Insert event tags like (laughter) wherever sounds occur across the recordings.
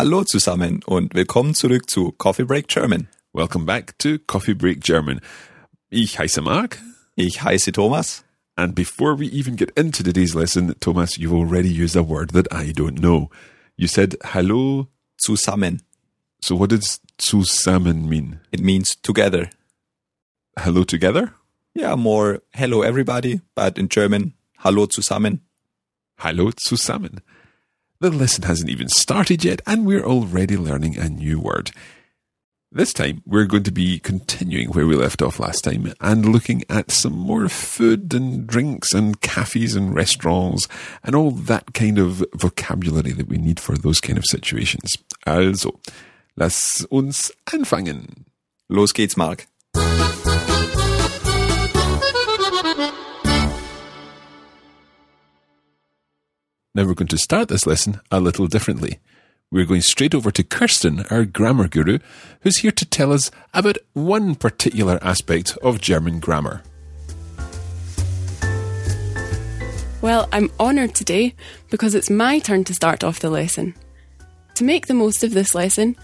Hallo zusammen und willkommen zurück zu Coffee Break German. Welcome back to Coffee Break German. Ich heiße Mark. Ich heiße Thomas. And before we even get into today's lesson, Thomas, you've already used a word that I don't know. You said hallo. Zusammen. So what does zusammen mean? It means together. Hello together? Yeah, more hello everybody, but in German, hallo zusammen. Hallo zusammen. The lesson hasn't even started yet, and we're already learning a new word. This time, we're going to be continuing where we left off last time and looking at some more food and drinks and cafes and restaurants and all that kind of vocabulary that we need for those kind of situations. Also, lass uns anfangen. Los geht's, Mark. Now we're going to start this lesson a little differently. We're going straight over to Kirsten, our grammar guru, who's here to tell us about one particular aspect of German grammar. Well, I'm honoured today because it's my turn to start off the lesson. To make the most of this lesson,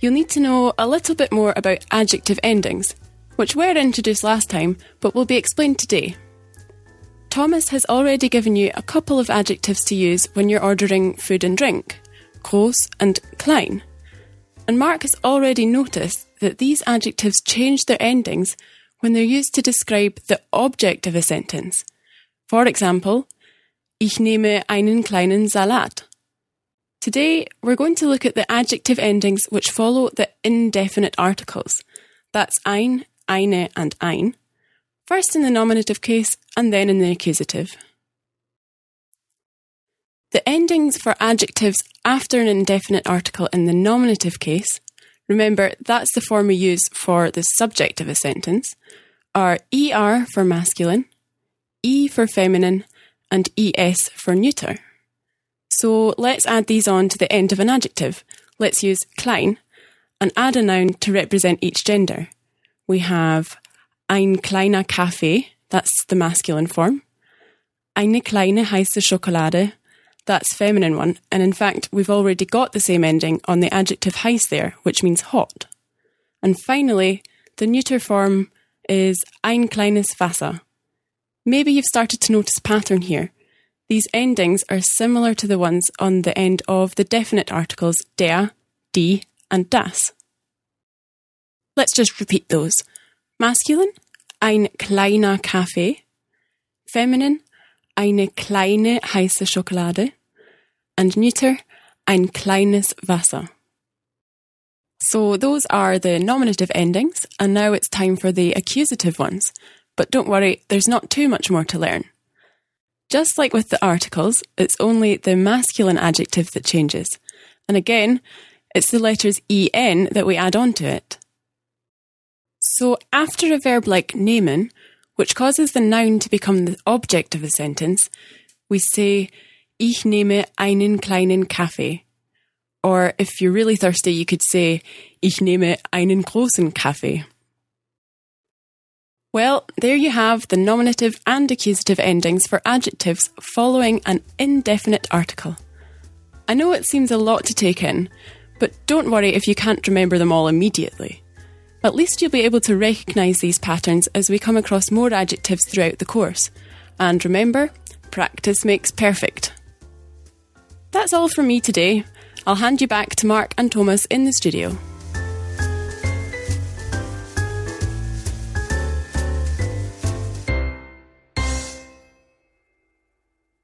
you'll need to know a little bit more about adjective endings, which were introduced last time but will be explained today. Thomas has already given you a couple of adjectives to use when you're ordering food and drink groß and klein. And Mark has already noticed that these adjectives change their endings when they're used to describe the object of a sentence. For example, Ich nehme einen kleinen Salat. Today, we're going to look at the adjective endings which follow the indefinite articles. That's ein, eine, and ein. First in the nominative case and then in the accusative. The endings for adjectives after an indefinite article in the nominative case, remember that's the form we use for the subject of a sentence, are er for masculine, e for feminine, and es for neuter. So let's add these on to the end of an adjective. Let's use klein and add a noun to represent each gender. We have ein kleiner Kaffee, that's the masculine form. Eine kleine heiße Schokolade, that's feminine one, and in fact, we've already got the same ending on the adjective heiß there, which means hot. And finally, the neuter form is ein kleines Wasser. Maybe you've started to notice pattern here. These endings are similar to the ones on the end of the definite articles der, die, and das. Let's just repeat those. Masculine, ein kleiner Kaffee. Feminine, eine kleine heiße Schokolade. And neuter, ein kleines Wasser. So those are the nominative endings, and now it's time for the accusative ones. But don't worry, there's not too much more to learn. Just like with the articles, it's only the masculine adjective that changes. And again, it's the letters en that we add on to it. So after a verb like nehmen, which causes the noun to become the object of a sentence, we say, Ich nehme einen kleinen Kaffee. Or if you're really thirsty, you could say, Ich nehme einen großen Kaffee. Well, there you have the nominative and accusative endings for adjectives following an indefinite article. I know it seems a lot to take in, but don't worry if you can't remember them all immediately. At least you'll be able to recognise these patterns as we come across more adjectives throughout the course. And remember, practice makes perfect. That's all from me today. I'll hand you back to Mark and Thomas in the studio.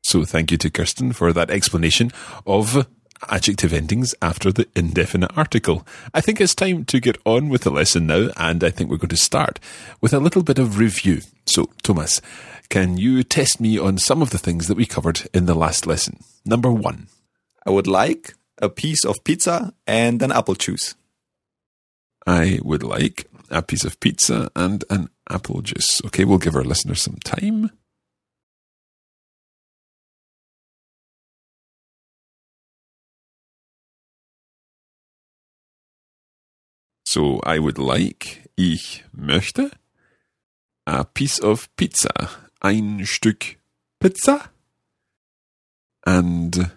So thank you to Kirsten for that explanation of adjective endings after the indefinite article. I think it's time to get on with the lesson now, and I think we're going to start with a little bit of review. So, Thomas, can you test me on some of the things that we covered in the last lesson? Number one. I would like a piece of pizza and an apple juice. I would like a piece of pizza and an apple juice. Okay, we'll give our listeners some time. So I would like, ich möchte, a piece of pizza, ein Stück Pizza, and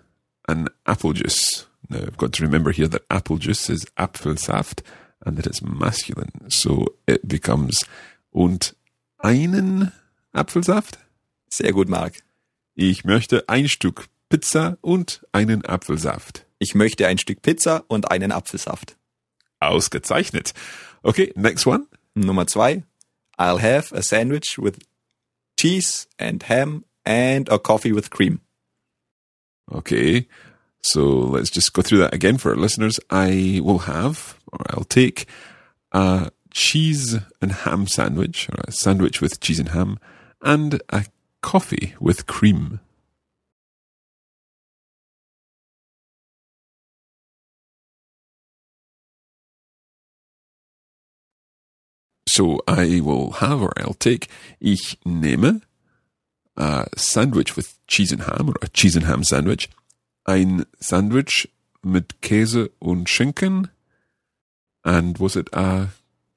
an apple juice. Now I've got to remember here that apple juice is Apfelsaft and that it's masculine. So it becomes und einen Apfelsaft. Sehr gut, Mark. Ich möchte ein Stück Pizza und einen Apfelsaft. Ich möchte ein Stück Pizza und einen Apfelsaft. Ausgezeichnet. Okay, next one. Nummer zwei. I'll have a sandwich with cheese and ham and a coffee with cream. Okay, so let's just go through that again for our listeners. I will have, or I'll take, a cheese and ham sandwich, or a sandwich with cheese and ham, and a coffee with cream. So I will have or I'll take, ich nehme a sandwich with cheese and ham or a cheese and ham sandwich, ein Sandwich mit Käse und Schinken, and was it a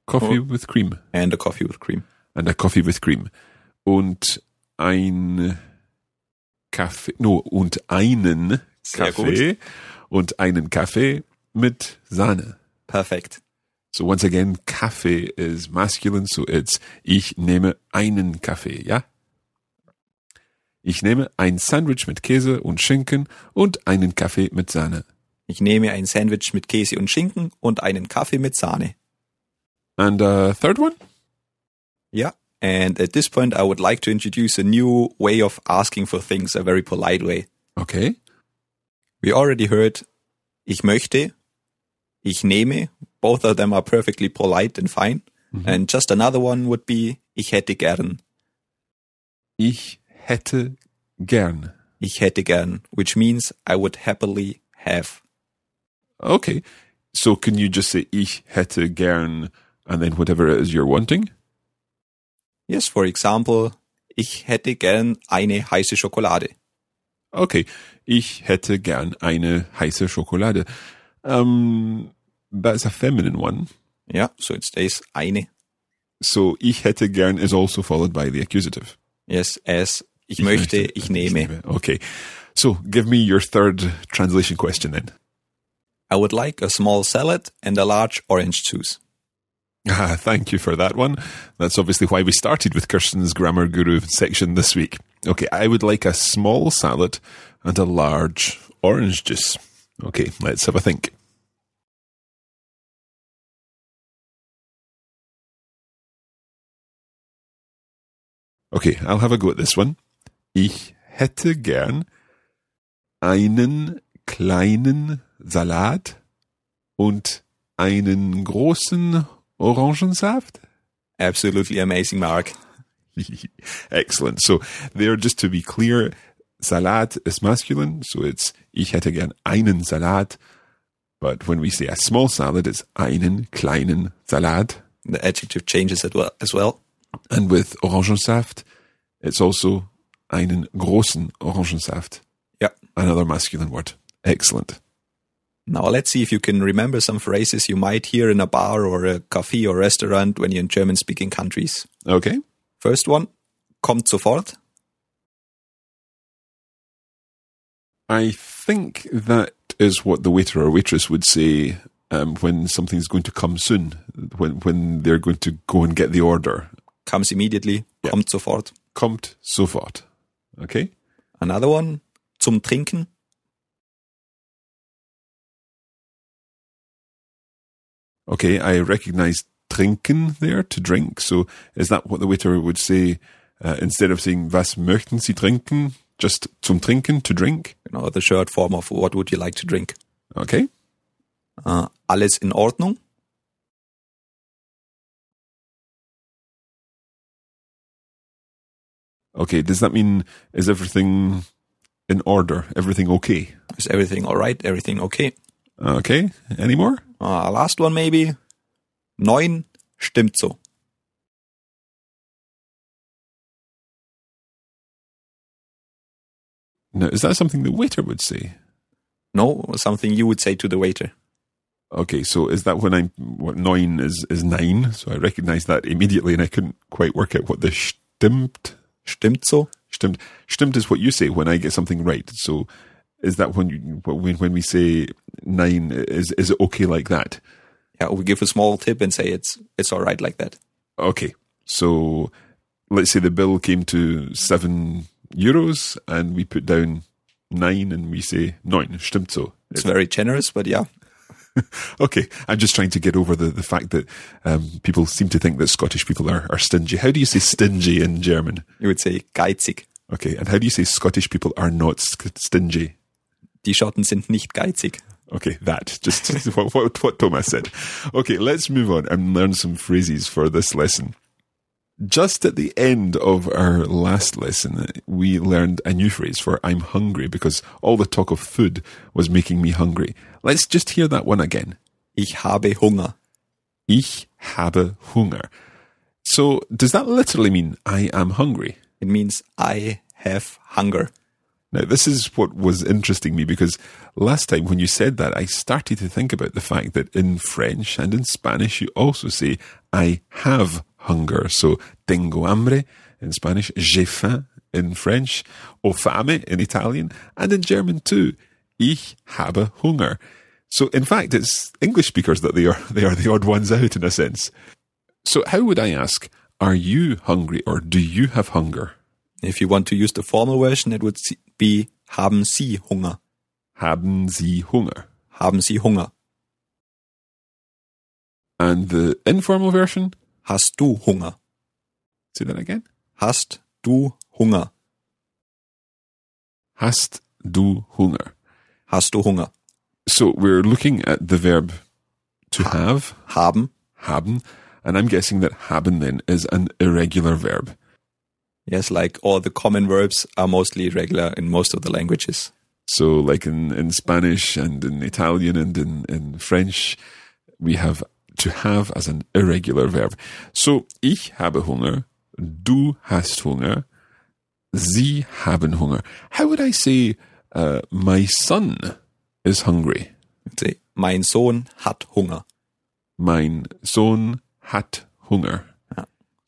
coffee Oh. with cream? And a coffee with cream. And a coffee with cream. Und ein Kaffee, no, und einen Sehr Kaffee und einen Kaffee mit Sahne. Perfekt. So once again, Kaffee is masculine, so it's ich nehme einen Kaffee, ja? Ich nehme ein Sandwich mit Käse und Schinken und einen Kaffee mit Sahne. Ich nehme ein Sandwich mit Käse und Schinken und einen Kaffee mit Sahne. And a third one? Yeah. And at this point, I would like to introduce a new way of asking for things, a very polite way. Okay. We already heard ich möchte, ich nehme. Both of them are perfectly polite and fine. And just another one would be ich hätte gern. Ich hätte gern. Ich hätte gern, which means I would happily have. Okay. So can you just say ich hätte gern and then whatever it is you're wanting? Yes, for example, ich hätte gern eine heiße Schokolade. Okay. Ich hätte gern eine heiße Schokolade. Um, that's a feminine one. Yeah, so it stays eine. So ich hätte gern is also followed by the accusative. Yes, as ich, möchte, ich nehme. Okay. So give me your third translation question then. I would like a small salad and a large orange juice. (laughs) Ah, thank you for that one. That's obviously why we started with Kirsten's Grammar Guru section this week. Okay, I would like a small salad and a large orange juice. Okay, let's have a think. Okay, I'll have a go at this one. Ich hätte gern einen kleinen Salat und einen großen Orangensaft. Absolutely amazing, Mark. (laughs) Excellent. So there, just to be clear, Salat is masculine, so it's ich hätte gern einen Salat. But when we say a small salad, it's einen kleinen Salat. The adjective changes as well. As well. And with Orangensaft, it's also einen großen Orangensaft. Yeah. Another masculine word. Excellent. Now let's see if you can remember some phrases you might hear in a bar or a cafe or restaurant when you're in German speaking countries. Okay. First one, kommt sofort. I think that is what the waiter or waitress would say um, when something's going to come soon, when when they're going to go and get the order. Comes immediately. Yeah. Kommt sofort. Kommt sofort. Okay. Another one, zum Trinken. Okay, I recognize trinken there to drink. So is that what the waiter would say uh, instead of saying was möchten Sie trinken? Just zum Trinken, to drink. You know, the short form of what would you like to drink? Okay. Uh, alles in Ordnung? Okay. Does that mean is everything in order? Everything okay? Is everything all right? Everything okay? Okay. Any more? Uh, last one maybe. Neun stimmt so. Now, is that something the waiter would say? No, something you would say to the waiter. Okay, so is that when I'm what nine is is nine? So I recognize that immediately, and I couldn't quite work out what the stimmt Stimmt so? stimmt stimmt is what you say when I get something right. So is that when you when when we say nine is is it okay like that? Yeah, we give a small tip and say it's it's all right like that. Okay, so let's say the bill came to seven euros, and we put down nine, and we say neun stimmt so. It's very generous, but yeah, (laughs) Okay, I'm just trying to get over the, the fact that um, people seem to think that Scottish people are, are stingy. How do you say stingy in German? you would say geizig. Okay, and how do you say Scottish people are not stingy? Die Schotten sind nicht geizig. Okay, that. Just (laughs) what, what, what Thomas said. Okay, let's move on and learn some phrases for this lesson. Just at the end of our last lesson, uh, we learned a new phrase for I'm hungry because all the talk of food was making me hungry. Let's just hear that one again. Ich habe Hunger. Ich habe Hunger. So, does that literally mean I am hungry? It means I have hunger. Now, this is what was interesting me because last time when you said that, I started to think about the fact that in French and in Spanish, you also say, I have hunger. So, tengo hambre in Spanish, j'ai faim in French, ho fame in Italian, and in German too. Ich habe Hunger. So, in fact, it's English speakers that they are, (laughs) they are the odd ones out in a sense. So, how would I ask, are you hungry or do you have hunger? If you want to use the formal version, it would be haben Sie Hunger. Haben Sie Hunger? Haben Sie Hunger. And the informal version? Hast du Hunger? Say that again. Hast du Hunger? Hast du Hunger? Hast du Hunger? So we're looking at the verb to have, Haben. haben, and I'm guessing that haben then is an irregular verb. Yes, like all the common verbs are mostly irregular in most of the languages. So like in, in Spanish and in Italian and in, in French, we have to have as an irregular verb. So ich habe Hunger, du hast Hunger, sie haben Hunger. How would I say uh, my son is hungry? Say, mein Sohn hat Hunger. Mein Sohn hat Hunger.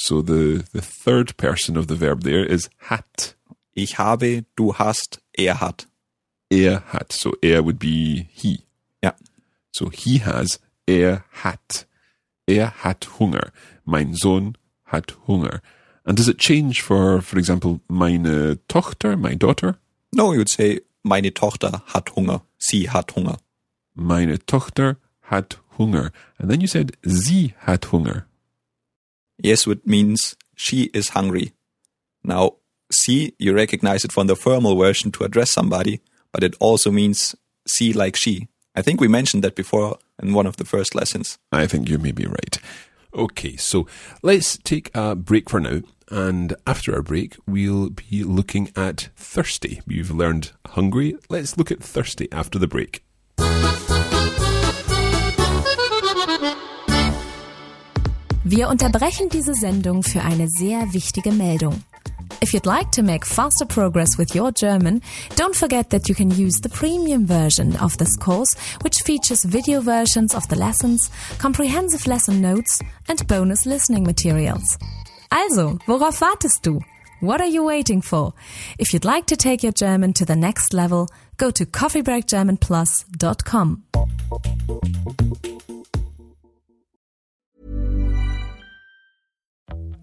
So the, the third person of the verb there is hat. Ich habe, du hast, er hat. Er hat. So er would be he. Yeah. So he has, er hat. Er hat Hunger. Mein Sohn hat Hunger. And does it change for, for example, meine Tochter, my daughter? No, you'd say, meine Tochter hat Hunger. Sie hat Hunger. Meine Tochter hat Hunger. And then you said, sie hat Hunger. Yes, it means she is hungry. Now, sie, you recognize it from the formal version to address somebody, but it also means see like she. I think we mentioned that before in one of the first lessons. I think you may be right. Okay, so let's take a break for now. And after our break, we'll be looking at thirsty. We've learned hungry. Let's look at thirsty after the break. Wir unterbrechen diese Sendung für eine sehr wichtige Meldung. If you'd like to make faster progress with your German, don't forget that you can use the premium version of this course, which features video versions of the lessons, comprehensive lesson notes, and bonus listening materials. Also, worauf wartest du? What are you waiting for? If you'd like to take your German to the next level, go to coffeebreakgermanplus.com.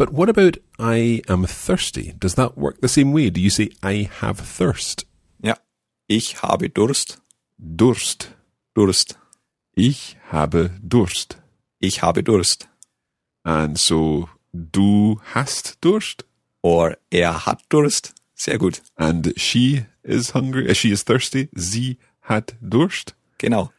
But what about I am thirsty? Does that work the same way? Do you say I have thirst? Ja. Ich habe Durst. Durst. Durst. Ich habe Durst. Ich habe Durst. And so du hast Durst Or er hat Durst. Sehr gut. and she is hungry, uh, she is thirsty. Sie hat Durst. Genau.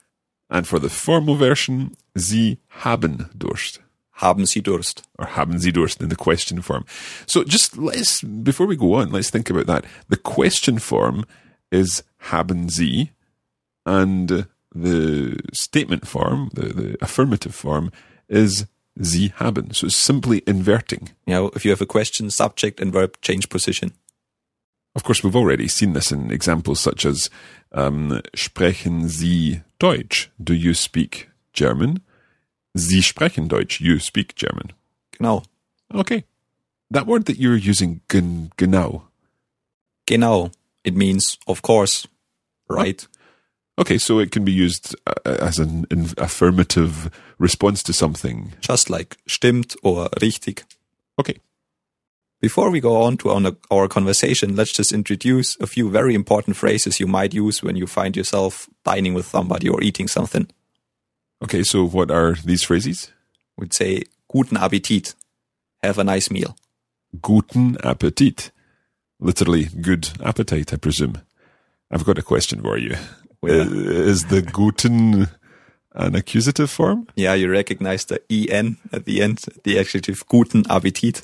And for the formal version, Sie haben Durst. Haben Sie Durst? or haben Sie Durst in the question form. So just let's, before we go on, let's think about that. The question form is haben Sie and the statement form, the, the affirmative form is Sie haben. So it's simply inverting. You know, if you have a question, subject and verb change position. Of course, we've already seen this in examples such as um, Sprechen Sie Deutsch? Do you speak German? Sie sprechen Deutsch. You speak German. Genau. Okay. That word that you're using, gen, genau. Genau. It means, of course. Right? Okay, so it can be used uh, as an affirmative response to something. Just like stimmt or richtig. Okay. Before we go on to our conversation, let's just introduce a few very important phrases you might use when you find yourself dining with somebody or eating something. Okay, so what are these phrases? We'd say, guten Appetit. Have a nice meal. Guten Appetit. Literally, good appetite, I presume. I've got a question for you. Well- Uh, is the guten an accusative form? Yeah, you recognize the en at the end, the adjective guten Appetit.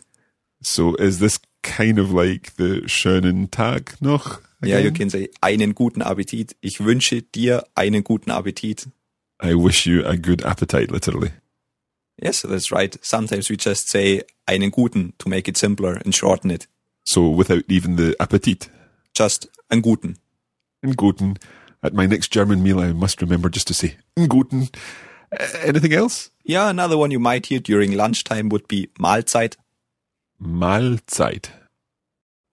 So is this kind of like the schönen Tag noch? Yeah, you can say einen guten Appetit. Ich wünsche dir einen guten Appetit. I wish you a good appetite, literally. Yes, that's right. Sometimes we just say einen guten to make it simpler and shorten it. So without even the Appetit. Just einen guten. And guten. At my next German meal, I must remember just to say guten. Uh, anything else? Yeah, another one you might hear during lunchtime would be Mahlzeit. Mahlzeit.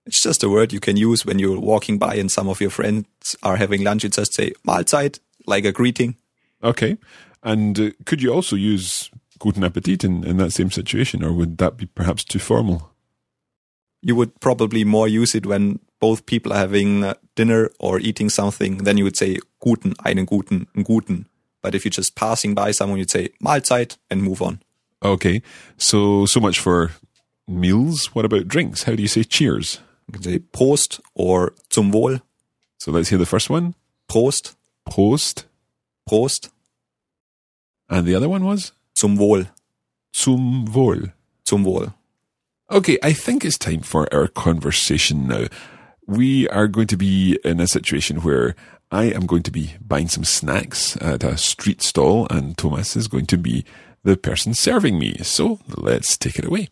It's just a word you can use when you're walking by and some of your friends are having lunch. You just say Mahlzeit, like a greeting. Okay. And uh, could you also use guten Appetit in, in that same situation, or would that be perhaps too formal? You would probably more use it when both people are having uh, dinner or eating something. Then you would say guten, einen guten, einen guten. But if you're just passing by someone, you'd say Mahlzeit and move on. Okay. So, so much for meals. What about drinks? How do you say cheers? You can say Prost or zum Wohl. So let's hear the first one. Prost, Prost. Prost, And the other one was zum Wohl, zum Wohl. zum Wohl. Okay, I think it's time for our conversation now. We are going to be in a situation where I am going to be buying some snacks at a street stall and Thomas is going to be the person serving me. So let's take it away.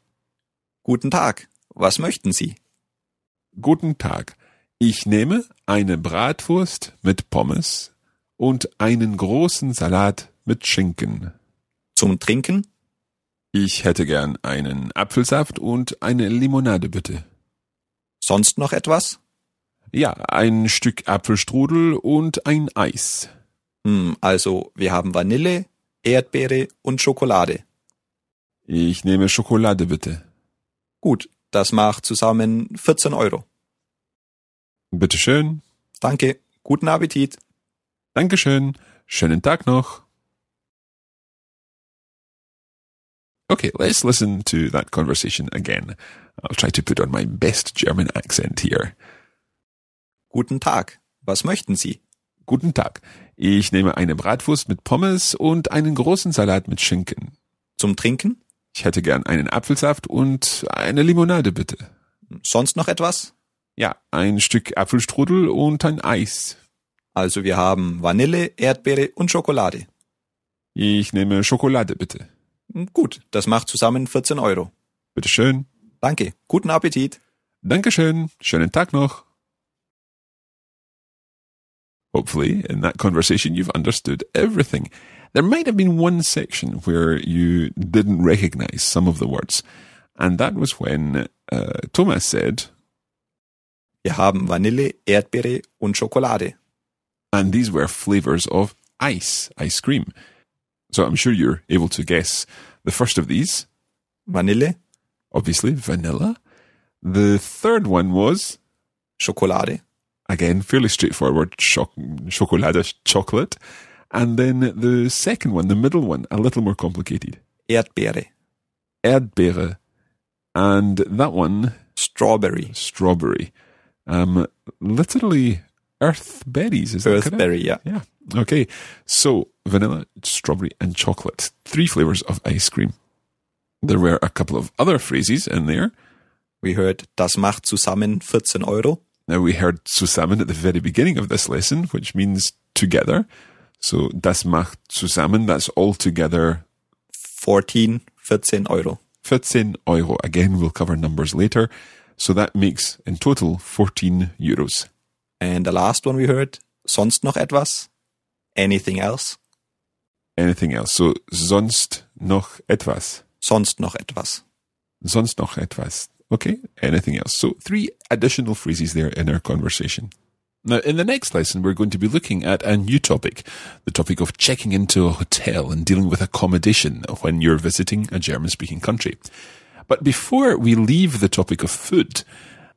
Guten Tag. Was möchten Sie? Guten Tag. Ich nehme eine Bratwurst mit Pommes und einen großen Salat mit Schinken. Zum Trinken? Ich hätte gern einen Apfelsaft und eine Limonade bitte. Sonst noch etwas? Ja, ein Stück Apfelstrudel und ein Eis. Hm, also, wir haben Vanille, Erdbeere und Schokolade. Ich nehme Schokolade bitte. Gut, das macht zusammen 14 Euro. Bitteschön. Danke, guten Appetit. Dankeschön. Schönen Tag noch. Okay, let's listen to that conversation again. I'll try to put on my best German accent here. Guten Tag. Was möchten Sie? Guten Tag. Ich nehme eine Bratwurst mit Pommes und einen großen Salat mit Schinken. Zum Trinken? Ich hätte gern einen Apfelsaft und eine Limonade, bitte. Sonst noch etwas? Ja, ein Stück Apfelstrudel und ein Eis. Also wir haben Vanille, Erdbeere und Schokolade. Ich nehme Schokolade, bitte. Gut, das macht zusammen 14 Euro. Bitteschön. Danke. Guten Appetit. Dankeschön. Schönen Tag noch. Hopefully, in that conversation, you've understood everything. There might have been one section where you didn't recognize some of the words, and that was when uh, Thomas said, Wir haben Vanille, Erdbeere und Schokolade. and these were flavors of ice, ice cream. So I'm sure you're able to guess the first of these, Vanille, obviously vanilla. The third one was, Schokolade, again, fairly straightforward, choc- chocolate, chocolate. And then the second one, the middle one, a little more complicated, Erdbeere, Erdbeere. And that one, Strawberry, strawberry. Um, literally earth berries, is that correct? Earthberry, ja. Yeah. Okay. So vanilla, strawberry, and chocolate. Three flavors of ice cream. There were a couple of other phrases in there. We heard, das macht zusammen 14 Euro. Now we heard zusammen at the very beginning of this lesson, which means together. So das macht zusammen, that's all together 14, 14 Euro. 14 Euro. Again, we'll cover numbers later. So that makes in total 14 euros. And the last one we heard, sonst noch etwas? Anything else? Anything else? So sonst noch etwas. Sonst noch etwas. Sonst noch etwas. Okay, anything else? So three additional phrases there in our conversation. Now, in the next lesson, we're going to be looking at a new topic, the topic of checking into a hotel and dealing with accommodation when you're visiting a German speaking country. But before we leave the topic of food,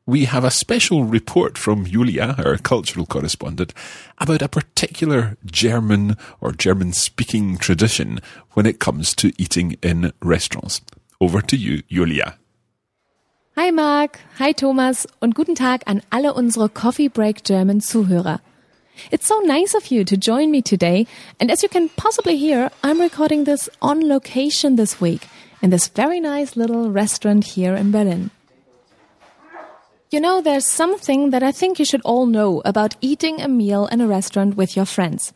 we have a special report from Julia, our cultural correspondent, about a particular German or German speaking tradition when it comes to eating in restaurants. Over to you, Julia. Hi Mark, hi Thomas und guten Tag an alle unsere Coffee Break German Zuhörer. It's so nice of you to join me today, and as you can possibly hear, I'm recording this on location this week in this very nice little restaurant here in Berlin. You know, there's something that I think you should all know about eating a meal in a restaurant with your friends.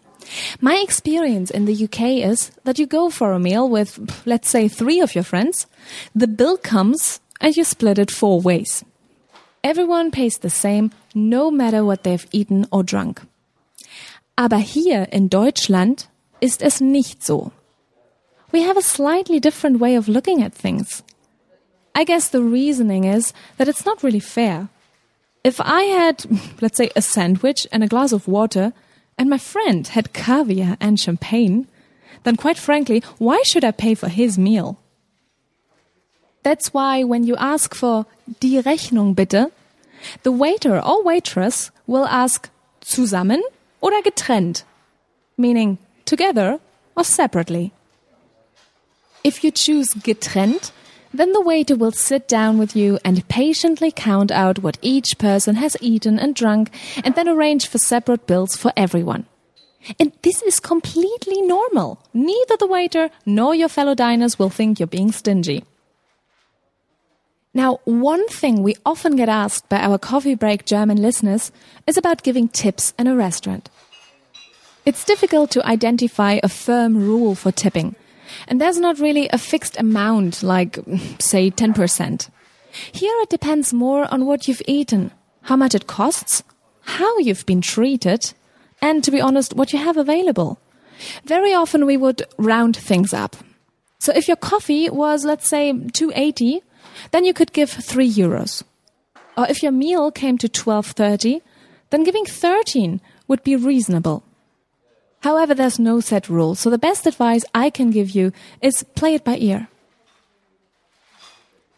My experience in the UK is that you go for a meal with, let's say, three of your friends, the bill comes, and you split it four ways. Everyone pays the same, no matter what they've eaten or drunk. Aber hier in Deutschland ist es nicht so. We have a slightly different way of looking at things. I guess the reasoning is that it's not really fair. If I had, (laughs) let's say, a sandwich and a glass of water, and my friend had caviar and champagne, then quite frankly, why should I pay for his meal? That's why when you ask for die Rechnung bitte, the waiter or waitress will ask zusammen oder getrennt, meaning together or separately. If you choose getrennt, then the waiter will sit down with you and patiently count out what each person has eaten and drunk and then arrange for separate bills for everyone. And this is completely normal. Neither the waiter nor your fellow diners will think you're being stingy. Now, one thing we often get asked by our coffee break German listeners is about giving tips in a restaurant. It's difficult to identify a firm rule for tipping, and there's not really a fixed amount like, say, 10%. Here it depends more on what you've eaten, how much it costs, how you've been treated, and to be honest, what you have available. Very often we would round things up. So if your coffee was, let's say, 280, then you could give 3 euros. Or if your meal came to 12.30, then giving 13 would be reasonable. However, there's no set rule, so the best advice I can give you is play it by ear.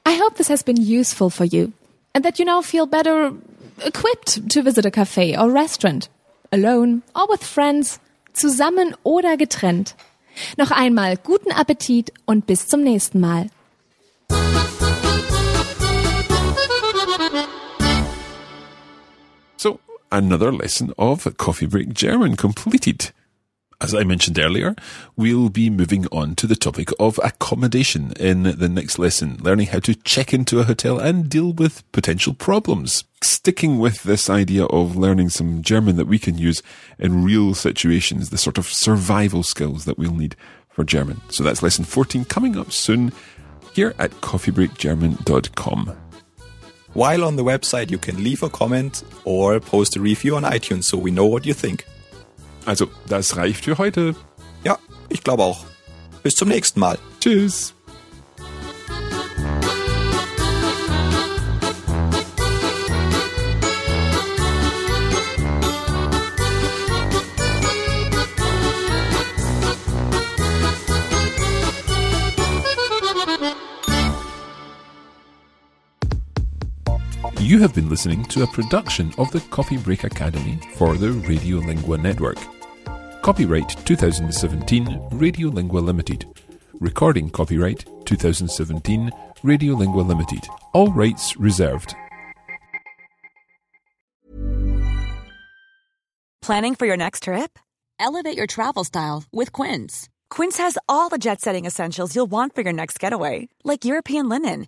I hope this has been useful for you and that you now feel better equipped to visit a cafe or restaurant, alone or with friends, zusammen oder getrennt. Noch einmal guten Appetit und bis zum nächsten Mal. So, another lesson of Coffee Break German completed. As I mentioned earlier, we'll be moving on to the topic of accommodation in the next lesson, learning how to check into a hotel and deal with potential problems. Sticking with this idea of learning some German that we can use in real situations, the sort of survival skills that we'll need for German. So that's lesson 14 coming up soon here at coffeebreakgerman.com. While on the website, you can leave a comment or post a review on iTunes so we know what you think. Also, das reicht für heute. Ja, ich glaube auch. Bis zum nächsten Mal. Tschüss. You have been listening to a production of the Coffee Break Academy for the Radiolingua Network. Copyright 2017 Radiolingua Limited. Recording copyright 2017 Radiolingua Limited. All rights reserved. Planning for your next trip? Elevate your travel style with Quince. Quince has all the jet setting essentials you'll want for your next getaway, like European linen,